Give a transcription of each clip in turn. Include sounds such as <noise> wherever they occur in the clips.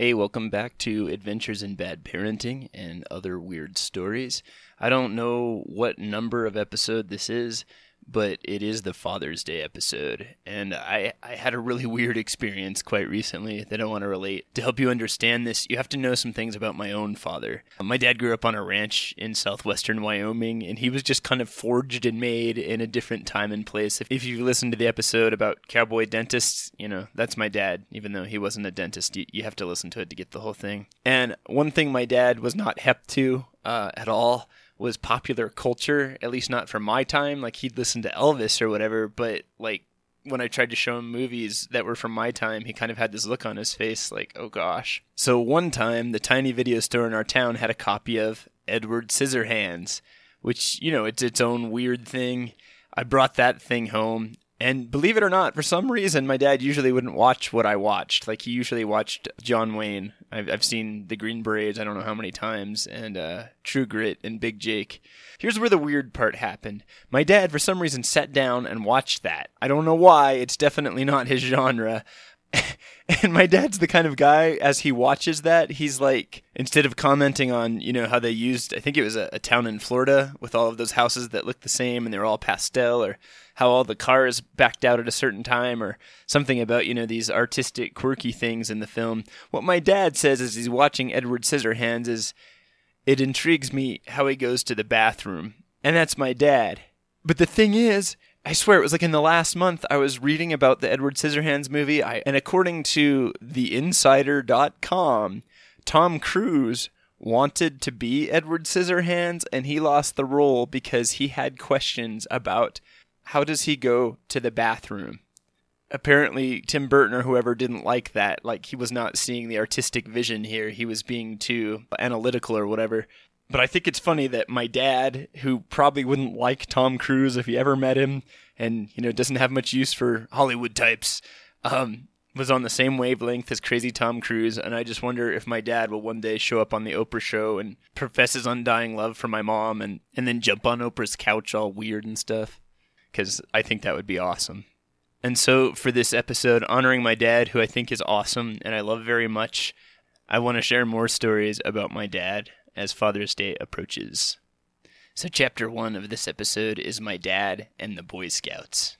Hey, welcome back to Adventures in Bad Parenting and Other Weird Stories. I don't know what number of episode this is, but it is the Father's Day episode. And I, I had a really <laughs> weird experience quite recently that I want to relate. To help you understand this, you have to know some things about my own father. My dad grew up on a ranch in southwestern Wyoming, and he was just kind of forged and made in a different time and place. If, if you listen to the episode about cowboy dentists, you know, that's my dad, even though he wasn't a dentist. You, you have to listen to it to get the whole thing. And one thing my dad was not hep to uh, at all was popular culture, at least not for my time. Like he'd listen to Elvis or whatever, but like when I tried to show him movies that were from my time, he kind of had this look on his face like, oh gosh. So one time, the tiny video store in our town had a copy of Edward Scissorhands, which, you know, it's its own weird thing. I brought that thing home and believe it or not, for some reason, my dad usually wouldn't watch what I watched. Like he usually watched John Wayne. I've, I've seen The Green Berets, I don't know how many times, and uh, True Grit and Big Jake. Here's where the weird part happened. My dad, for some reason, sat down and watched that. I don't know why. It's definitely not his genre. <laughs> and my dad's the kind of guy as he watches that he's like instead of commenting on you know how they used i think it was a, a, town in florida with all of those houses that look the same and they're all pastel or how all the cars backed out at a certain time or something about you know these artistic quirky things in the film. What my dad says as he's watching edward scissorhands is it intrigues me how he goes to the bathroom. And that's my dad. But the thing is I swear it was like in the last month I was reading about the Edward Scissorhands movie. I, and according to theinsider.com Tom Cruise wanted to be Edward Scissorhands and he lost the role because he had questions about how does he go to the bathroom. Apparently Tim Burton or whoever didn't like that. Like he was not seeing the artistic vision here. He was being too analytical or whatever but I think it's funny that my dad, who probably wouldn't like Tom Cruise if he ever met him, and you know doesn't have much use for Hollywood types, um, was on the same wavelength as crazy Tom Cruise. And I just wonder if my dad will one day show up on the Oprah show and profess his undying love for my mom, and and then jump on Oprah's couch all weird and stuff. Because I think that would be awesome. And so for this episode, honoring my dad, who I think is awesome and I love very much, I want to share more stories about my dad as Father's Day approaches. So, chapter one of this episode is my dad and the Boy Scouts.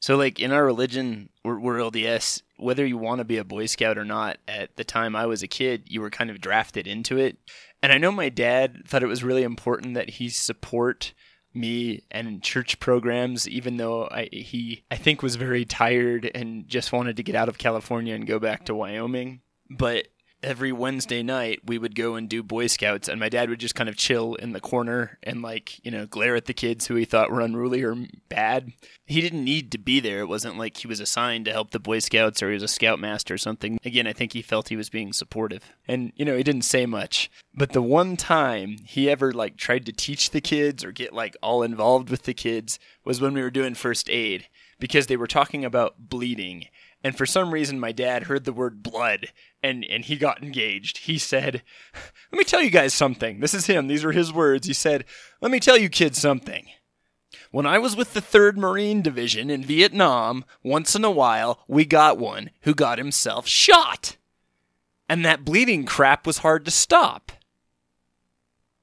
So, like in our religion, we're, we're LDS, whether you want to be a Boy Scout or not, at the time I was a kid, you were kind of drafted into it. And I know my dad thought it was really important that he support me and church programs, even though I, he, I think, was very tired and just wanted to get out of California and go back to Wyoming. But every Wednesday night we would go and do Boy Scouts, and my dad would just kind of chill in the corner and like you know glare at the kids who he thought were unruly or bad. He didn't need to be there. It wasn't like he was assigned to help the Boy Scouts or he was a scoutmaster or something. Again, I think he felt he was being supportive, and you know he didn't say much. But the one time he ever like tried to teach the kids or get like all involved with the kids was when we were doing first aid because they were talking about bleeding and for some reason my dad heard the word blood and and he got engaged. He said let me tell you guys something. This is him. These were his words. He said let me tell you kids something. When I was with the 3rd Marine Division in Vietnam, once in a while, we got one who got himself shot. And that bleeding crap was hard to stop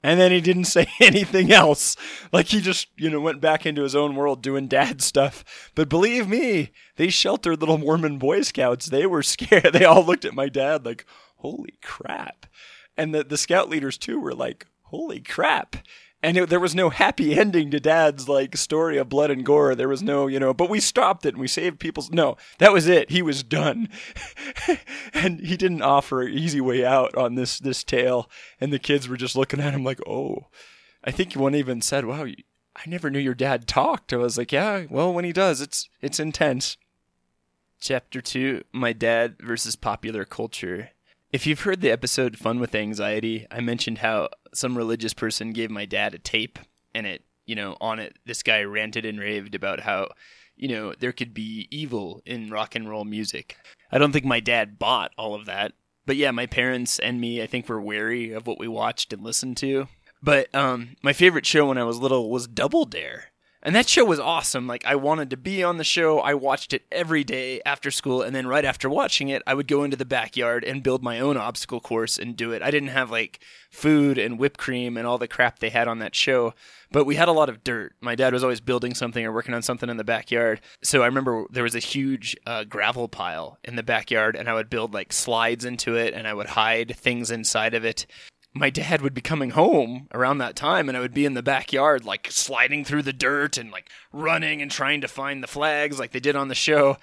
and then he didn't say <laughs> anything else. Like he just, you know, went back into his own world doing dad stuff. But believe me, these sheltered little Mormon Boy Scouts, they were <laughs> scared. They all looked at my dad like, holy crap. And the, the scout leaders too were like, holy crap and it, there was no happy <laughs> ending to dad's like story of blood and gore. There was no you know but we stopped it and we saved people's no that was it. He was done. <laughs> And he didn't offer an easy way out on this this tale. And the kids were just looking at him like oh. I think one even said wow i never knew your dad talked. I was like yeah well when he does it's it's intense. Chapter 2 my dad versus popular culture. If you've heard the episode Fun with Anxiety, I mentioned how some religious person gave my dad a tape and it, you know, on it this guy ranted and raved about how, you know, there could be evil in rock and roll music. I don't think my dad bought all of that. But yeah, my parents and me, I think were wary of what we watched and listened to. But um my favorite show when I was little was Double Dare. And that show was awesome. Like I wanted to be on the show. I watched it every day after school and then right after watching it, I would go into the backyard and build my own obstacle course and do it. I didn't have like food and whipped cream and all the crap they had on that show, but we had a lot of dirt. My dad was always building something or working on something in the backyard. So I remember there was a huge uh, gravel pile in the backyard and I would build like slides into it and I would hide things inside of it my dad would be coming home around that time and I would be in the backyard like sliding through the dirt and like running and trying to find the flags like they did on the show.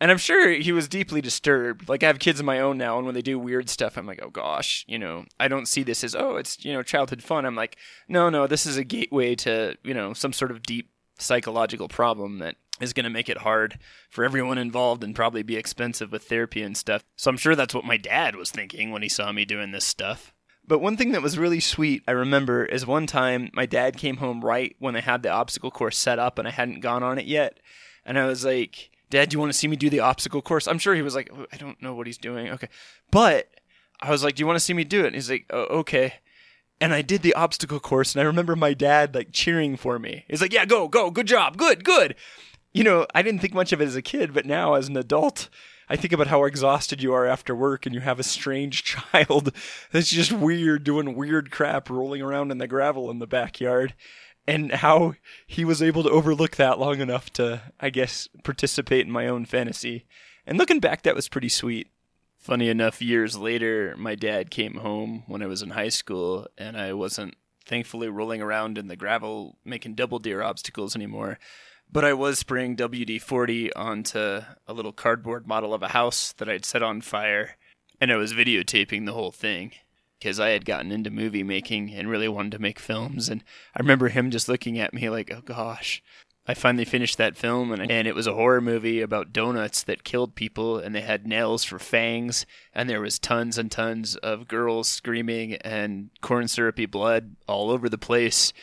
And I'm sure he was deeply disturbed. Like I have kids of my own now and when they do weird stuff I'm like, "Oh gosh, you know, I don't see this as oh, it's, you know, childhood fun." I'm like, "No, no, this is a gateway to, you know, some sort of deep psychological problem that is going to make it hard for everyone involved and probably be expensive with therapy and stuff." So I'm sure that's what my dad was thinking when he saw me doing this stuff. But one thing that was really sweet, I remember, is one time my dad came home right when I had the obstacle course set up and I hadn't gone on it yet. And I was like, Dad, do you want to see me do the obstacle course? I'm sure he was like, oh, I don't know what he's doing. Okay. But I was like, Do you want to see me do it? And he's like, oh, Okay. And I did the obstacle course and I remember my dad like cheering for me. He's like, Yeah, go, go, good job, good, good. You know, I didn't think much of it as a kid, but now as an adult, I think about how exhausted you are after work and you have a strange <laughs> child that's just weird, doing weird crap, rolling around in the gravel in the backyard, and how he was able to overlook that long enough to, I guess, participate in my own fantasy. And looking back, that was pretty sweet. Funny enough, years later, my dad came home when I was in high school, and I wasn't thankfully rolling around in the gravel making Double Dare obstacles anymore. But I was spraying WD 40 onto a little cardboard model of a house that I'd set on fire, and I was videotaping the whole thing because I had gotten into movie making and really wanted to make films. And I remember him just looking at me like, oh gosh. I finally finished that film, and, and it was a horror movie about donuts that killed people, and they had nails for fangs, and there was tons and tons of girls screaming and corn syrupy blood all over the place.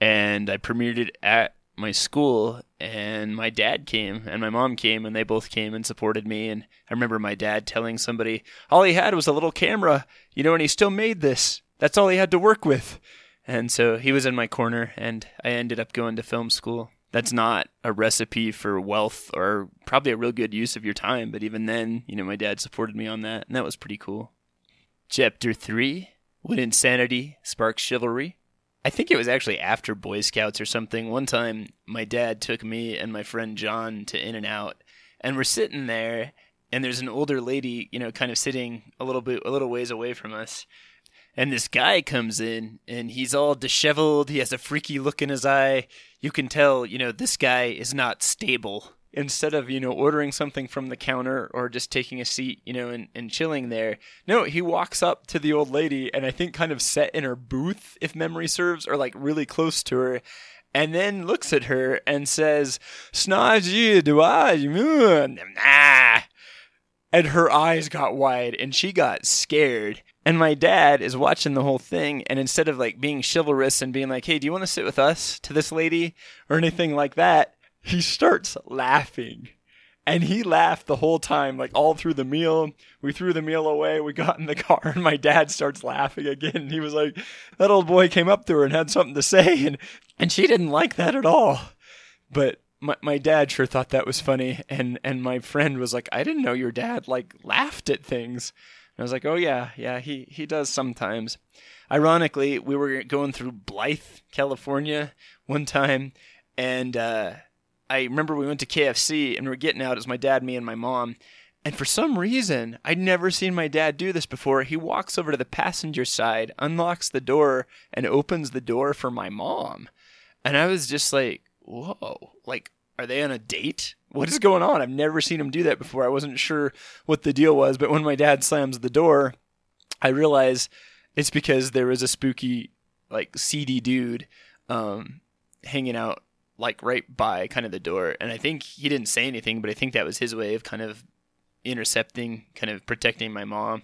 And I premiered it at my school and my dad came and my mom came and they both came and supported me and I remember my dad telling somebody all he had was a little camera you know and he still made this. That's all he had to work with. And so he was in my corner and I ended up going to film school. That's not a recipe for wealth or probably a real good use of your time but even then you know my dad supported me on that and that was pretty cool. Chapter 3 when insanity sparks chivalry I think it was actually after Boy Scouts or something. One time, my dad took me and my friend John to In and Out, and we're sitting there, and there's an older lady, you know, kind of sitting a little bit, a little ways away from us. And this guy comes in, and he's all disheveled. He has a freaky look in his eye. You can tell, you know, this guy is not stable instead of you know ordering something from the counter or just taking a seat you know and, and chilling there. No he walks up to the old lady and i think kind of set in her booth if memory serves or like really close to her and then looks at her and says snazzy do i ah. and her eyes got wide and she got scared. And my dad is watching the whole thing and instead of like being chivalrous and being like hey do you want to sit with us to this lady? or anything like that he starts laughing. And he laughed the whole time, like all through the meal. We threw the meal away. We got in the <laughs> car, and my dad starts laughing again. He was like, "That old boy came up to her and had something to say, and and she didn't like that at all." But my my dad sure thought that was funny, and and my friend was like, "I didn't know your dad like laughed at things." And I was like, "Oh yeah, yeah, he he does sometimes." Ironically, we were going through Blythe, California, one time, and. uh I remember we went to KFC and we are getting out. It was my dad, me, and my mom. And for some reason, I'd never seen my dad do this before. He walks over to the passenger side, unlocks the door, and opens the door for my mom. And I was just like, whoa, like, are they on a date? What is going on? I've never seen him do that before. I wasn't sure what the deal was. But when my dad slams the door, I realize it's because there was a spooky, like, seedy dude um, hanging out like right by kind of the door. And I think he didn't say anything, but I think that was his way of kind of intercepting, kind of protecting my mom.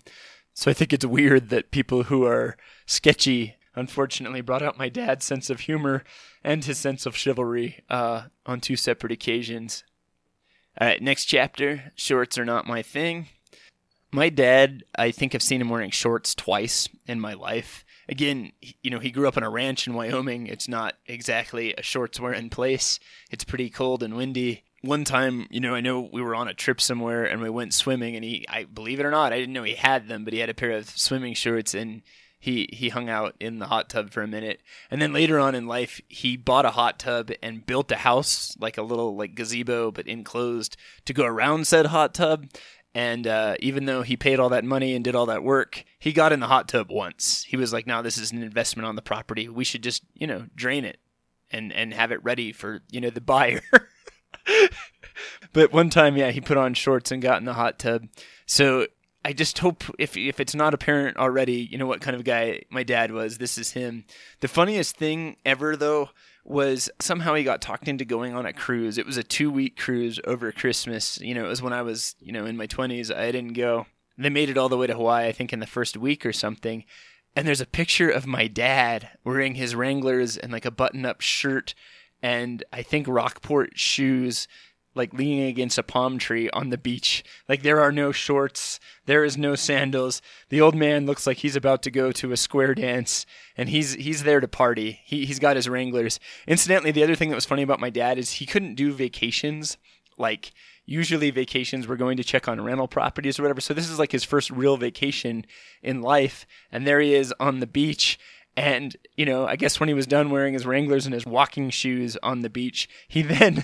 So I think it's weird that people who are sketchy unfortunately brought out my dad's sense of humor and his sense of chivalry uh, on two separate occasions. All right, next chapter. Shorts are not my thing. My dad, I think I've seen him wearing shorts twice in my life. Again, you know, he grew up on a ranch in Wyoming. It's not exactly a shorts wearing place. It's pretty cold and windy. One time, you know, I know we were on a trip somewhere and we went swimming and he, I believe it or not, I didn't know he had them, but he had a pair of swimming shorts and he he hung out in the hot tub for a minute and then later on in life he bought a hot tub and built a house like a little like gazebo but enclosed to go around said hot tub and uh, even though he paid all that money and did all that work he got in the hot tub once. He was like now this is an investment on the property. We should just you know drain it and and have it ready for you know the buyer. <laughs> But one time yeah he put on shorts and got in the hot tub. So I just hope if if it's not apparent already, you know what kind of guy my dad was. This is him. The funniest thing ever though was somehow he got talked into going on a cruise. It was a two week cruise over Christmas. You know, it was when I was you know in my twenties. I didn't go. They made it all the way to Hawaii, I think, in the first week or something. And there's a picture of my dad wearing his Wranglers and like a button up shirt and I think Rockport shoes like leaning against a palm tree on the beach. Like there are no shorts, there is no sandals. The old man looks like he's about to go to a square dance and he's he's there to party. He he's got his Wranglers. Incidentally, the other thing that was funny about my dad is he couldn't do vacations like usually vacations we're going to check on rental properties or whatever. So this is like his first real vacation in life and there he is on the beach and, you know, I guess when he was done wearing his Wranglers and his walking shoes on the beach, he <laughs> then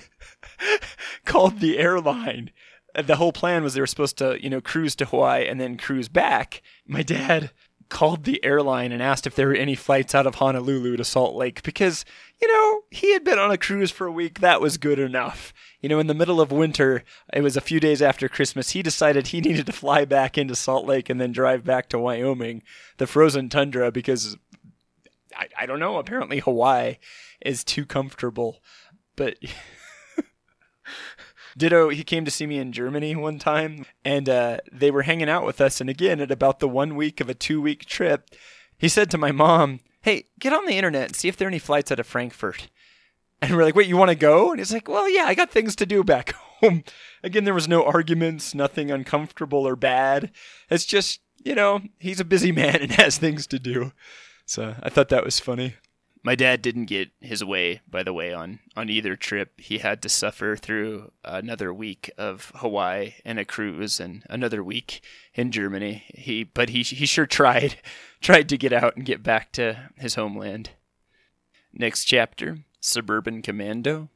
<laughs> called the airline. The whole plan was they were supposed to, you know, cruise to Hawaii and then cruise back. My dad called the airline and asked if there were any flights out of Honolulu to Salt Lake because, you know, he had been on a cruise for a week. That was good enough. You know, in the middle of winter, it was a few days after Christmas, he decided he <laughs> needed to fly back into Salt Lake and then drive back to Wyoming, the frozen tundra, because I, I don't know. Apparently, Hawaii is too comfortable. But <laughs> Ditto, he came to see me in Germany one time, and uh, they were hanging out with us. And again, at about the one week of a two week trip, he said to my mom, Hey, get on the internet and see if there are any flights out of Frankfurt. And we're like, Wait, you want to go? And he's like, Well, yeah, I got things to do back <laughs> home. Again, there was no arguments, nothing uncomfortable or bad. It's just, you know, he's a busy <laughs> man and has things to do. So I thought that was funny. My dad didn't get his way, by the way, on, on either trip. He had to suffer through another week of Hawaii and a cruise and another week in Germany. He but he he sure tried <laughs> tried to get out and get back to his homeland. Next chapter, Suburban Commando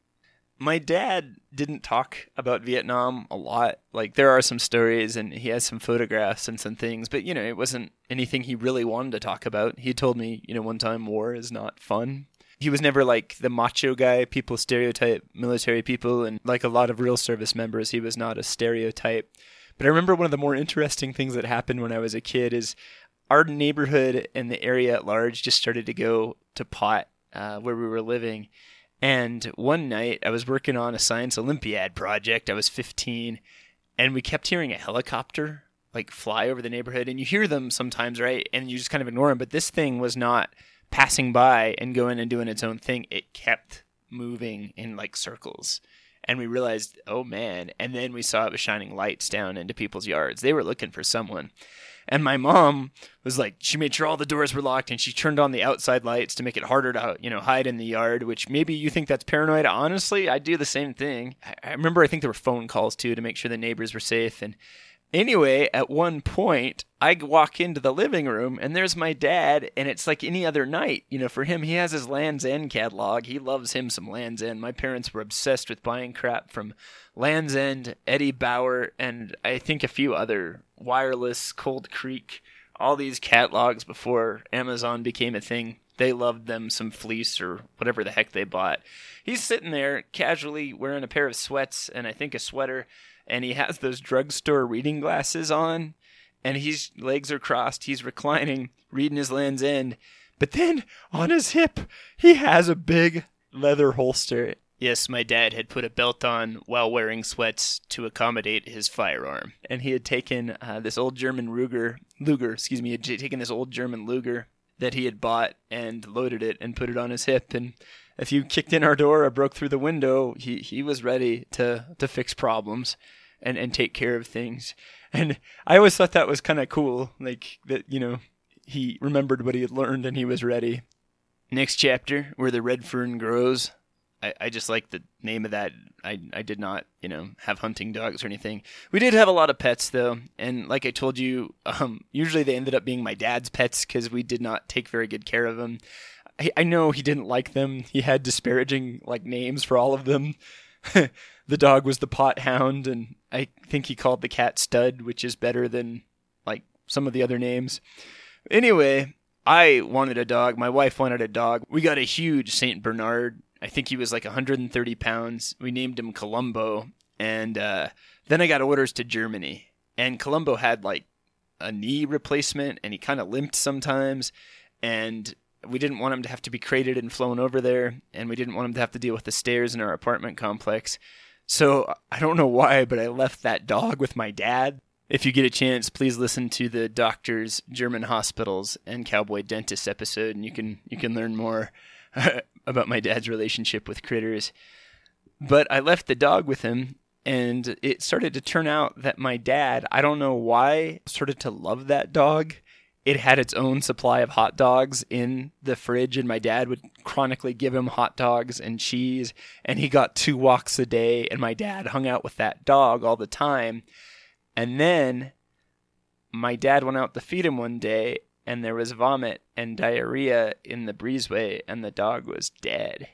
my dad didn't talk about Vietnam a lot. Like there are some stories and he has some photographs and some things, but you know, it wasn't anything he really wanted to talk about. He told me, you know, one time war is not fun. He was never like the macho guy people stereotype military people and like a lot of real service members, he was not a stereotype. But I remember one of the more interesting things that happened when I was a kid is our neighborhood and the area at large just started to go to pot uh, where we were living and one night I was working on a science Olympiad project. I was 15 and we kept hearing a helicopter like fly over the neighborhood and you hear them sometimes, right? And you just kind of ignore them, but this thing was not passing by and going and doing its own thing. It kept moving in like circles. And we realized, oh man. And then we saw it was shining lights down into people's yards. They were looking for someone. And my mom was like, she made sure all the doors were locked and she turned on the outside lights to make it harder to, you know, hide in the yard, which maybe you think that's paranoid. Honestly, I do the same thing. I remember I think there were phone calls too to make sure the neighbors were safe. And Anyway, at one point, I walk into the living room and there's my dad, and it's like any other night. You know, for him, he has his Lands' End catalog. He loves him some Lands' End. My parents were obsessed with buying crap from Lands' End, Eddie Bauer, and I think a few other wireless, Cold Creek, all these catalogs before Amazon became a thing. They loved them some fleece or whatever the heck they bought. He's sitting there casually wearing a pair of sweats and I think a sweater and he has those drugstore reading glasses on, and his legs are crossed. He's reclining, reading his Lands' End. But then on his hip, he has a big leather holster. Yes, my dad had put a belt on while wearing sweats to accommodate his firearm. And he had taken uh, this old German Ruger, Luger, excuse me, had taken this old German Luger that he had bought and loaded it and put it on his hip. And if you kicked in our door or broke through the window, he, he was ready to, to fix problems and and take care of things. <laughs> And I always thought that was kind of cool, like that you know he remembered what he had learned and he was ready. Next chapter, where the red fern grows. I, I just like the name of that. I, I did not, you know, have hunting dogs or anything. We did have a lot of pets though, and like I told you, <laughs> um, usually they ended up being my dad's pets because we did not take very good care of them. I, I know he didn't like them. He had disparaging like names for all of them. <laughs> the dog was the pot hound, and I think he called the cat Stud, which is better than like some of the other names. Anyway, I wanted a dog. My wife wanted a dog. We got a huge Saint Bernard I think he was like 130 pounds. We named him Columbo, and uh, then I got orders to Germany, and Columbo had like a knee replacement, and he kind of limped sometimes, and we didn't want him to have to be crated and flown over there, and we didn't want him to have to deal with the stairs in our apartment complex. So I don't know why, but I left that dog with my dad. If you get a chance, please listen to the Doctors, German Hospitals, and Cowboy Dentist episode, and you can you can learn more <laughs> about my dad's relationship with critters. But I left the dog with him, and it started to turn out that my dad, I don't know why, started to love that dog. It had its own supply of hot dogs in the fridge, and my dad would chronically give him hot dogs and cheese. And he got two walks a day, and my dad hung out with that dog all the time. And then my dad went out to feed him one day, and there was vomit and diarrhea in the breezeway, and the dog was dead.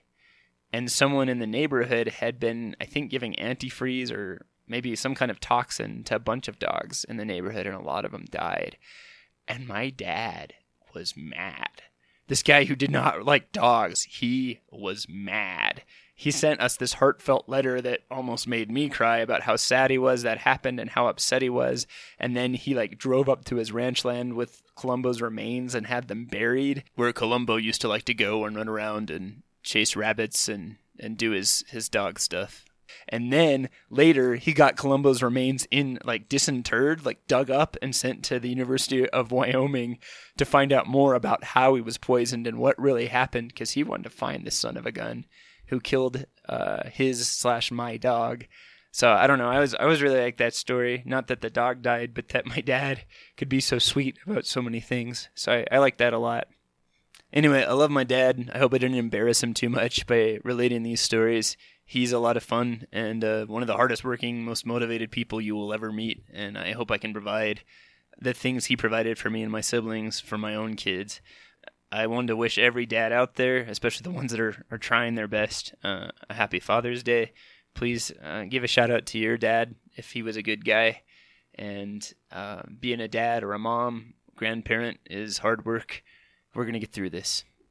And someone in the neighborhood had been, I think, giving antifreeze or maybe some kind of toxin to a bunch of dogs in the neighborhood, and a lot of them died. And my dad was mad. This guy who did not like dogs, he was mad he sent us this heartfelt letter that almost made me cry about how sad he was that happened and how upset he was. And then he like drove up to his ranch land with Columbo's remains and had them buried where Columbo used to like to go and run around and chase rabbits and, and do his, his dog stuff. And then later he got Columbo's remains in like disinterred, like dug up and sent to the University of Wyoming to find out more about how he was poisoned and what really happened because he wanted to find this son of a gun who killed uh, his slash my dog. So I don't know. I was I was really like that story. Not that the dog died, but that my dad could be so sweet about so many things. So I, I like that a lot. Anyway, I love my dad. I hope I didn't embarrass him too much by relating these stories. He's a lot of fun and uh, one of the hardest working, most motivated people you will ever meet. And I hope I can provide the things he provided for me and my siblings for my own kids. I wanted to wish every dad out there, especially the ones that are, are trying their best, uh, a happy Father's Day. Please uh, give a shout out to your dad if he was a good guy. And uh, being a dad or a mom, grandparent is hard work. We're going to get through this.